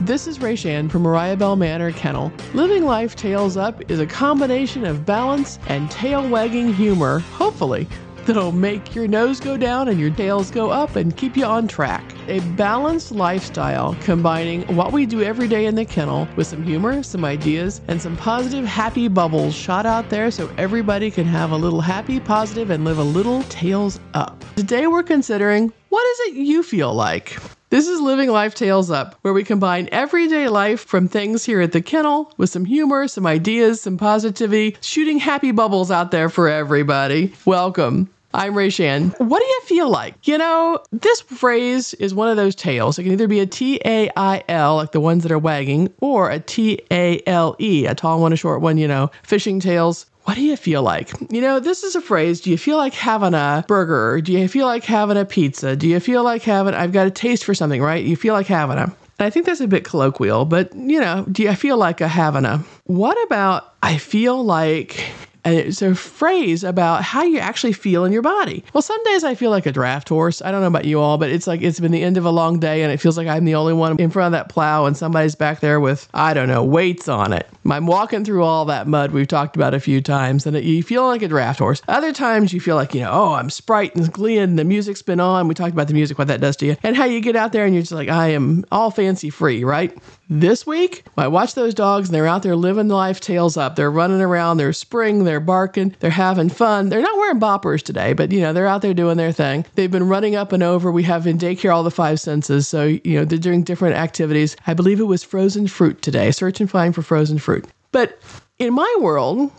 This is Rachann from Mariah Bell Manor Kennel. Living Life Tails Up is a combination of balance and tail wagging humor, hopefully, that'll make your nose go down and your tails go up and keep you on track. A balanced lifestyle combining what we do every day in the kennel with some humor, some ideas, and some positive, happy bubbles shot out there so everybody can have a little happy, positive, and live a little tails up. Today we're considering what is it you feel like? This is Living Life Tails Up, where we combine everyday life from things here at the kennel with some humor, some ideas, some positivity, shooting happy bubbles out there for everybody. Welcome. I'm Rachann. What do you feel like? You know, this phrase is one of those tails. It can either be a T A I L, like the ones that are wagging, or a T A L E, a tall one, a short one, you know, fishing tails. What do you feel like? You know, this is a phrase. Do you feel like having a burger? Do you feel like having a pizza? Do you feel like having, I've got a taste for something, right? You feel like having a. I think that's a bit colloquial, but you know, do you feel like a having a? What about I feel like it's a phrase about how you actually feel in your body. Well, some days I feel like a draft horse. I don't know about you all, but it's like it's been the end of a long day and it feels like I'm the only one in front of that plow and somebody's back there with, I don't know, weights on it. I'm walking through all that mud we've talked about a few times and you feel like a draft horse. Other times you feel like, you know, oh, I'm Sprite and Glee and the music's been on. We talked about the music, what that does to you, and how you get out there and you're just like, I am all fancy free, right? This week, I watch those dogs and they're out there living life tails up. They're running around, they're spring, they're barking, they're having fun. They're not wearing boppers today, but you know, they're out there doing their thing. They've been running up and over. We have in daycare all the five senses. So, you know, they're doing different activities. I believe it was frozen fruit today. Search and find for frozen fruit. But in my world,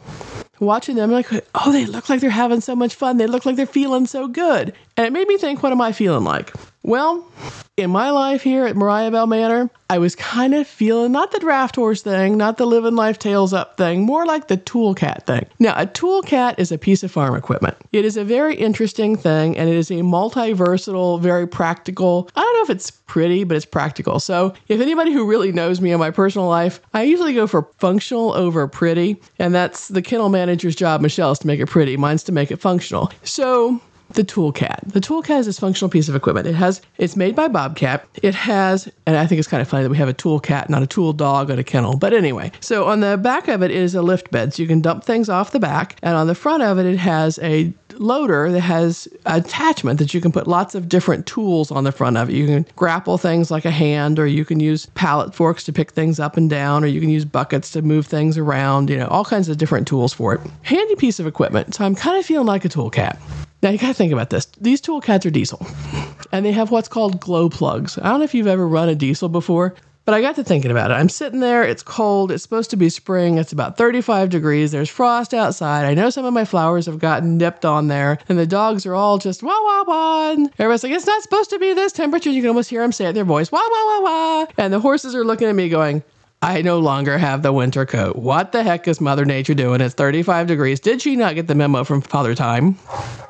watching them like oh they look like they're having so much fun they look like they're feeling so good and it made me think what am i feeling like well in my life here at mariah bell manor i was kind of feeling not the draft horse thing not the living life tails up thing more like the tool cat thing now a tool cat is a piece of farm equipment it is a very interesting thing and it is a multi-versatile very practical i don't know if it's pretty but it's practical so if anybody who really knows me in my personal life i usually go for functional over pretty and that's the kennel manager's job, Michelle, is to make it pretty. Mine's to make it functional. So the Toolcat. The Toolcat is this functional piece of equipment. It has it's made by Bobcat. It has, and I think it's kind of funny that we have a tool cat, not a tool dog at a kennel. But anyway, so on the back of it is a lift bed, so you can dump things off the back, and on the front of it, it has a loader that has attachment that you can put lots of different tools on the front of it. You can grapple things like a hand, or you can use pallet forks to pick things up and down, or you can use buckets to move things around, you know, all kinds of different tools for it. Handy piece of equipment. So I'm kind of feeling like a tool cat. Now you gotta think about this. These tool cats are diesel, and they have what's called glow plugs. I don't know if you've ever run a diesel before, but I got to thinking about it. I'm sitting there, it's cold, it's supposed to be spring, it's about 35 degrees, there's frost outside. I know some of my flowers have gotten nipped on there, and the dogs are all just wah wah wah. And everybody's like, it's not supposed to be this temperature. You can almost hear them say it in their voice, wah wah wah wah. And the horses are looking at me going, I no longer have the winter coat. What the heck is Mother Nature doing? It's 35 degrees. Did she not get the memo from Father Time?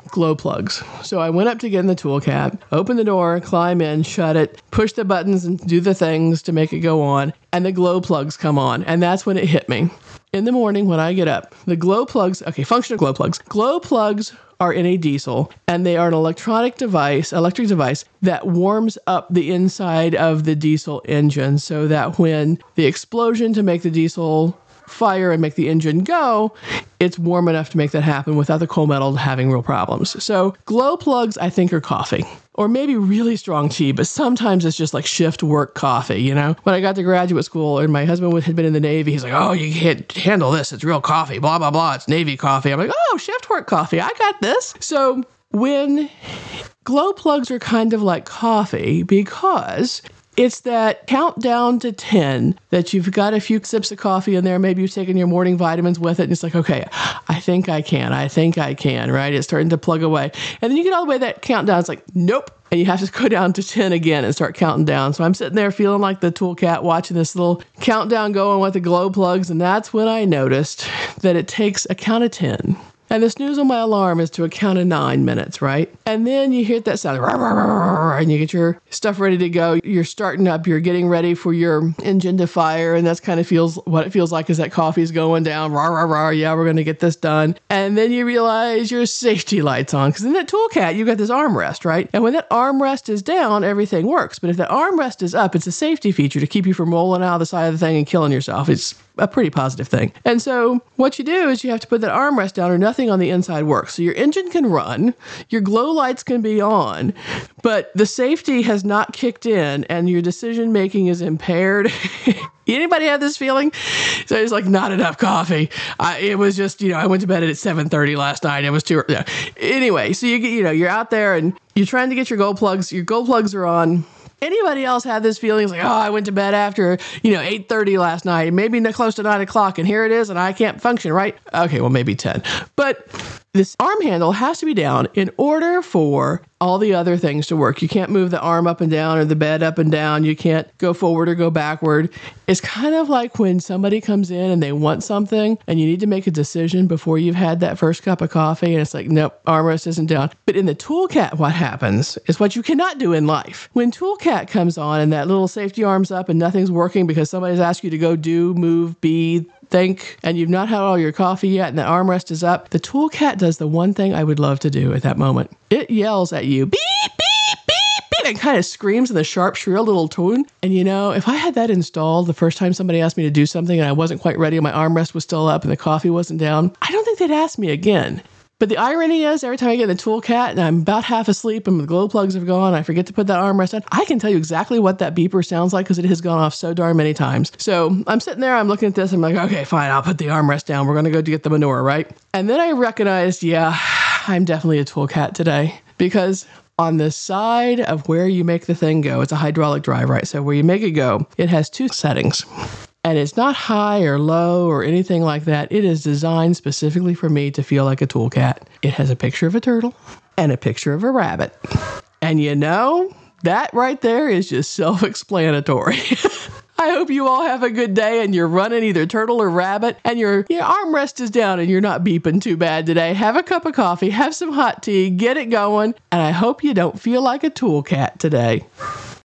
Glow plugs. So I went up to get in the tool cat, open the door, climb in, shut it, push the buttons and do the things to make it go on, and the glow plugs come on. And that's when it hit me. In the morning when I get up, the glow plugs, okay, functional glow plugs. Glow plugs are in a diesel and they are an electronic device, electric device that warms up the inside of the diesel engine so that when the explosion to make the diesel fire and make the engine go, it's warm enough to make that happen without the coal metal having real problems. So, glow plugs, I think, are coffee. Or maybe really strong tea, but sometimes it's just like shift work coffee, you know? When I got to graduate school and my husband had been in the Navy, he's like, oh, you can't handle this. It's real coffee, blah, blah, blah. It's Navy coffee. I'm like, oh, shift work coffee. I got this. So, when glow plugs are kind of like coffee because it's that countdown to 10 that you've got a few sips of coffee in there. Maybe you've taken your morning vitamins with it. And it's like, okay, I think I can. I think I can, right? It's starting to plug away. And then you get all the way that countdown. It's like, nope. And you have to go down to 10 again and start counting down. So I'm sitting there feeling like the tool cat watching this little countdown going with the glow plugs. And that's when I noticed that it takes a count of 10 And the snooze on my alarm is to a count of nine minutes, right? And then you hear that sound, and you get your stuff ready to go. You're starting up, you're getting ready for your engine to fire, and that's kind of feels what it feels like is that coffee's going down. Rah, rah, rah. Yeah, we're going to get this done. And then you realize your safety light's on because in that toolcat, you got this armrest, right? And when that armrest is down, everything works. But if that armrest is up, it's a safety feature to keep you from rolling out of the side of the thing and killing yourself. It's a pretty positive thing. And so what you do is you have to put that armrest down or nothing on the inside works. So your engine can run, your glow lights can be on, but the safety has not kicked in and your decision making is impaired. Anybody have this feeling? So it's like not enough coffee. I, it was just you know I went to bed at seven thirty last night. It was too yeah. anyway. So you get you know you're out there and you're trying to get your glow plugs. Your glow plugs are on Anybody else had this feeling? It's like, oh, I went to bed after, you know, 8.30 last night, maybe close to 9 o'clock, and here it is, and I can't function, right? Okay, well, maybe 10. But this arm handle has to be down in order for all the other things to work. You can't move the arm up and down or the bed up and down. You can't go forward or go backward. It's kind of like when somebody comes in and they want something and you need to make a decision before you've had that first cup of coffee and it's like, nope, armrest isn't down. But in the toolcat, what happens is what you cannot do in life. When toolcat comes on and that little safety arm's up and nothing's working because somebody's asked you to go do, move, be, think, and you've not had all your coffee yet and the armrest is up, the toolcat does the one thing I would love to do at that moment. It yells at you, beep, beep, beep, beep, and kind of screams in the sharp, shrill little tone. And you know, if I had that installed the first time somebody asked me to do something and I wasn't quite ready and my armrest was still up and the coffee wasn't down, I don't think they'd ask me again. But the irony is, every time I get in the toolcat and I'm about half asleep and the glow plugs have gone, I forget to put that armrest on, I can tell you exactly what that beeper sounds like because it has gone off so darn many times. So I'm sitting there, I'm looking at this, I'm like, okay, fine, I'll put the armrest down. We're going to go get the manure, right? And then I recognized, yeah, I'm definitely a toolcat today because on the side of where you make the thing go, it's a hydraulic drive, right? So where you make it go, it has two settings and it's not high or low or anything like that. It is designed specifically for me to feel like a tool cat. It has a picture of a turtle and a picture of a rabbit. And you know, that right there is just self explanatory. I hope you all have a good day and you're running either turtle or rabbit and your, your armrest is down and you're not beeping too bad today. Have a cup of coffee, have some hot tea, get it going, and I hope you don't feel like a tool cat today.